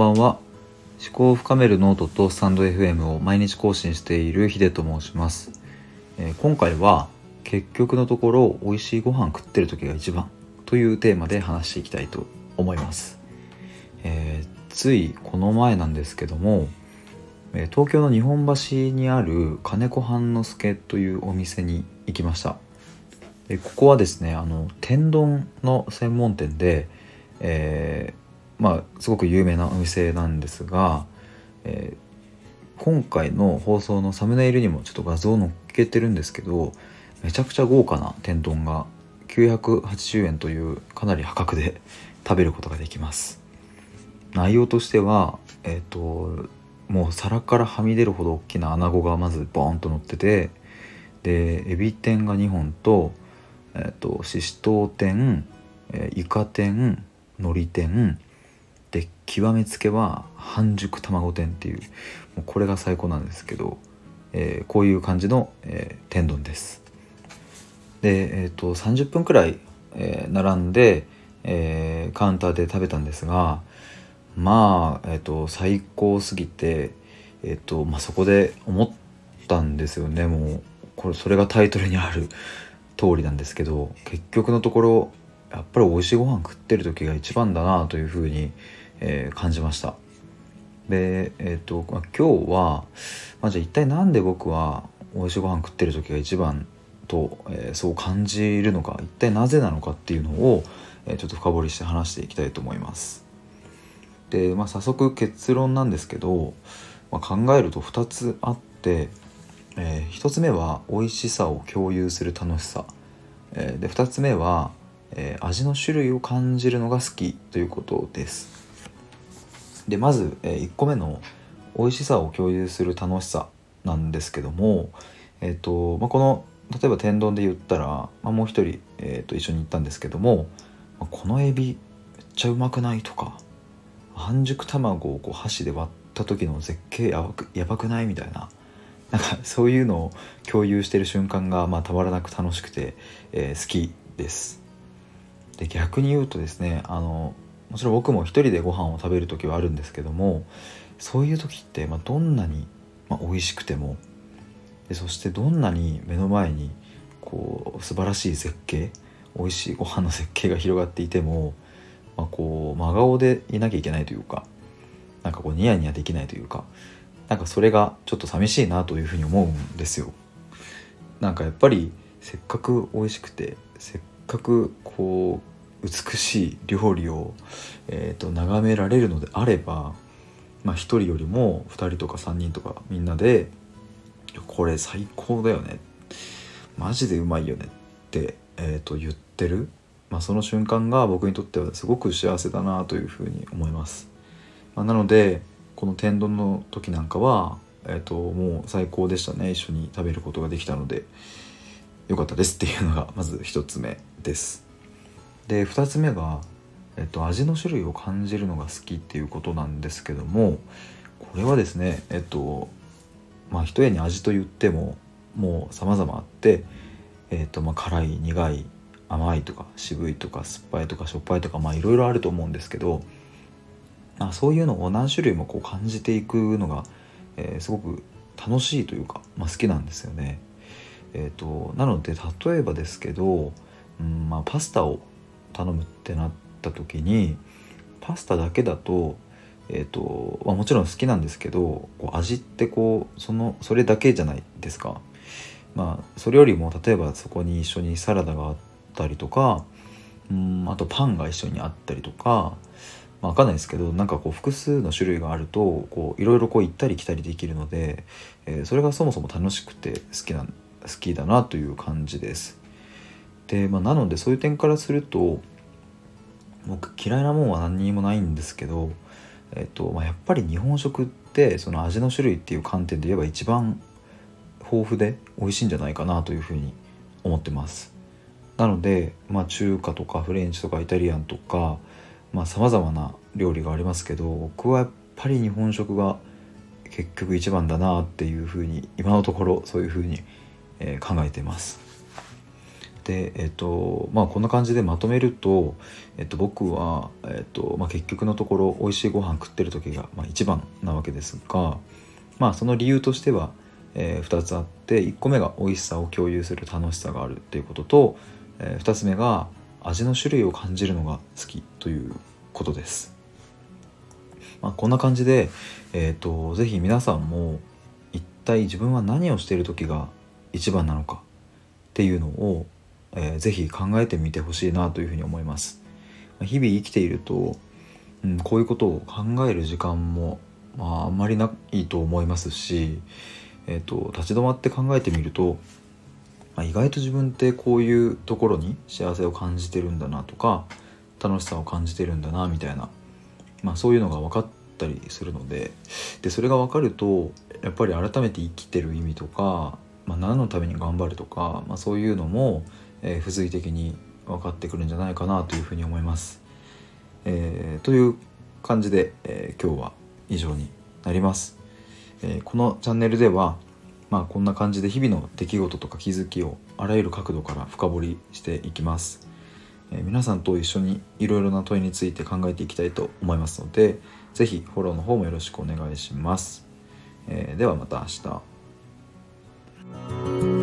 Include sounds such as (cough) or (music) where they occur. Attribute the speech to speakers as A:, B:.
A: ばんは。思考を深めるノートとスタンド FM を毎日更新しているヒデと申します、えー、今回は結局のところ美味しいご飯食ってる時が一番というテーマで話していきたいと思います、えー、ついこの前なんですけども東京の日本橋にある金子半之助というお店に行きました。でここはですねあの天丼の専門店で、えー、まあすごく有名なお店なんですが、えー、今回の放送のサムネイルにもちょっと画像を載っけてるんですけどめちゃくちゃ豪華な天丼が980円というかなり破格で (laughs) 食べることができます。内容としてはえっ、ー、ともう皿からはみ出るほど大きな穴子がまずボーンと乗っててでエビ天が2本とえーと、ししとう天、えー、イカ天のり天極めつけは半熟卵天っていうもうこれが最高なんですけど、えー、こういう感じの、えー、天丼です。で、えーと、30分くらい、えー、並んで、えー、カウンターで食べたんですがまあ、えーと、最高すぎて、えーとまあ、そこで思ったんですよね。もうこれそれがタイトルにある通りなんですけど結局のところやっぱり美味しいご飯食ってる時が一番だなというふうに、えー、感じました。でえっ、ー、と、まあ、今日は、まあ、じゃあ一体何で僕は美味しいご飯食ってる時が一番と、えー、そう感じるのか一体なぜなのかっていうのを、えちょっと深掘りして話していきたいと思います。で、まあ、早速結論なんですけど、まあ、考えると2つあってえー、1つ目は美味しさを共有する楽しさ、えー、で2つ目は、えー、味の種類を感じるのが好きということです。でまず、え1個目の美味しさを共有する楽しさなんですけども、えーとまあ、この例えば天丼で言ったら、まあ、もう一人、えー、と一緒に行ったんですけども、まあ、このエビめっちゃうまくないとか半熟卵をこう箸で割った時の絶景やばくやばくない？みたいななんかそういうのを共有してる瞬間がまあたまらなく楽しくて、えー、好きです。で逆に言うとですねあのもちろん僕も一人でご飯を食べる時はあるんですけどもそういう時って、まあ、どんなに、まあ、美味しくてもでそしてどんなに目の前にこう素晴らしい絶景美味しいご飯の絶景が広がっていても、まあ、こう真顔でいなきゃいけないというかなんかこうニヤニヤできないというかなんかそれがちょっと寂しいなというふうに思うんですよ。なんかやっぱりせっかく美味しくてせっかくこう美しい料理を、えーと、眺められるのであれば、まあ、1人よりも2人とか3人とかみんなで「これ最高だよね」マジでうまいよねって、えーと言ってる、まあ、その瞬間が僕にとってはすごく幸せだなというふうに思います。まあ、なのでこの天丼の時なんかは、えーと、もう最高でしたね一緒に食べることができたので良かったですっていうのがまず1つ目です。で2つ目が、えーと、味の種類を感じるのが好きっていうことなんですけどもこれはですねえっ、とまあ一重に味と言ってももう様々あって、えーとまあ、辛い苦い甘いとか渋いとか酸っぱいとかしょっぱいとかまあいろいろあると思うんですけどまあそういうのを何種類もこう感じていくのが、えー、すごく楽しいというか、まあ、好きなんですよね。えーと、なので例えばですけど、うんまあ、パスタを頼むってなった時にパスタだけだと,、えーとまあ、もちろん好きなんですけどこう味ってこうそのそれだけじゃないですか。まあ、それよりも例えばそこに一緒にサラダがあったりとかうんあとパンが一緒にあったりとかまあ、分かんないですけどなんかこう複数の種類があるとこういろいろこう行ったり来たりできるので、えー、それがそもそも楽しくて好きな好きだなという感じです。で、まあ、なのでそういう点からすると僕嫌いなもんは何にもないんですけど、えっとまあ、やっぱり日本食ってその味の種類っていう観点で言えば一番豊富で美味しいんじゃないかなというふうに思ってます。なので、まあ、中華とかフレンチとかイタリアンとかまあさまざまな料理がありますけど僕はやっぱり日本食が結局一番だなっていうふうに今のところそういうふうに、えー、考えてます。でえっとまあこんな感じでまとめると、えっと、僕は、えっとまあ、結局のところ美味しいご飯食ってる時が、まあ、一番なわけですがまあその理由としては、えー、2つあって1個目が美味しさを共有する楽しさがあるっていうことと、えー、2つ目が味の種類を感じるのが好きということです。まあ、こんな感じで、えーと、ぜひ皆さんも一体自分は何をしている時が一番なのかっていうのを、えー、ぜひ考えてみてほしいなというふうに思います。日々生きていると、うん、こういうことを考える時間も、まあ、あんまりないと思いますし、えーと、立ち止まって考えてみると、まあ、意外と自分ってこういうところに幸せを感じてるんだなとか楽しさを感じてるんだなみたいな、まあ、そういうのが分かったりするのででそれが分かるとやっぱり改めて生きてる意味とか、まあ、何のために頑張るとか、まあ、そういうのも、えー、付随的に分かってくるんじゃないかなというふうに思います。えー、という感じで、えー、今日は以上になります。えこのチャンネルではまあこんな感じで日々の出来事とか気づきをあらゆる角度から深掘りしていきます。え皆さんと一緒にいろいろな問いについて考えていきたいと思いますので是非フォローの方もよろしくお願いします。えー、ではまた明日。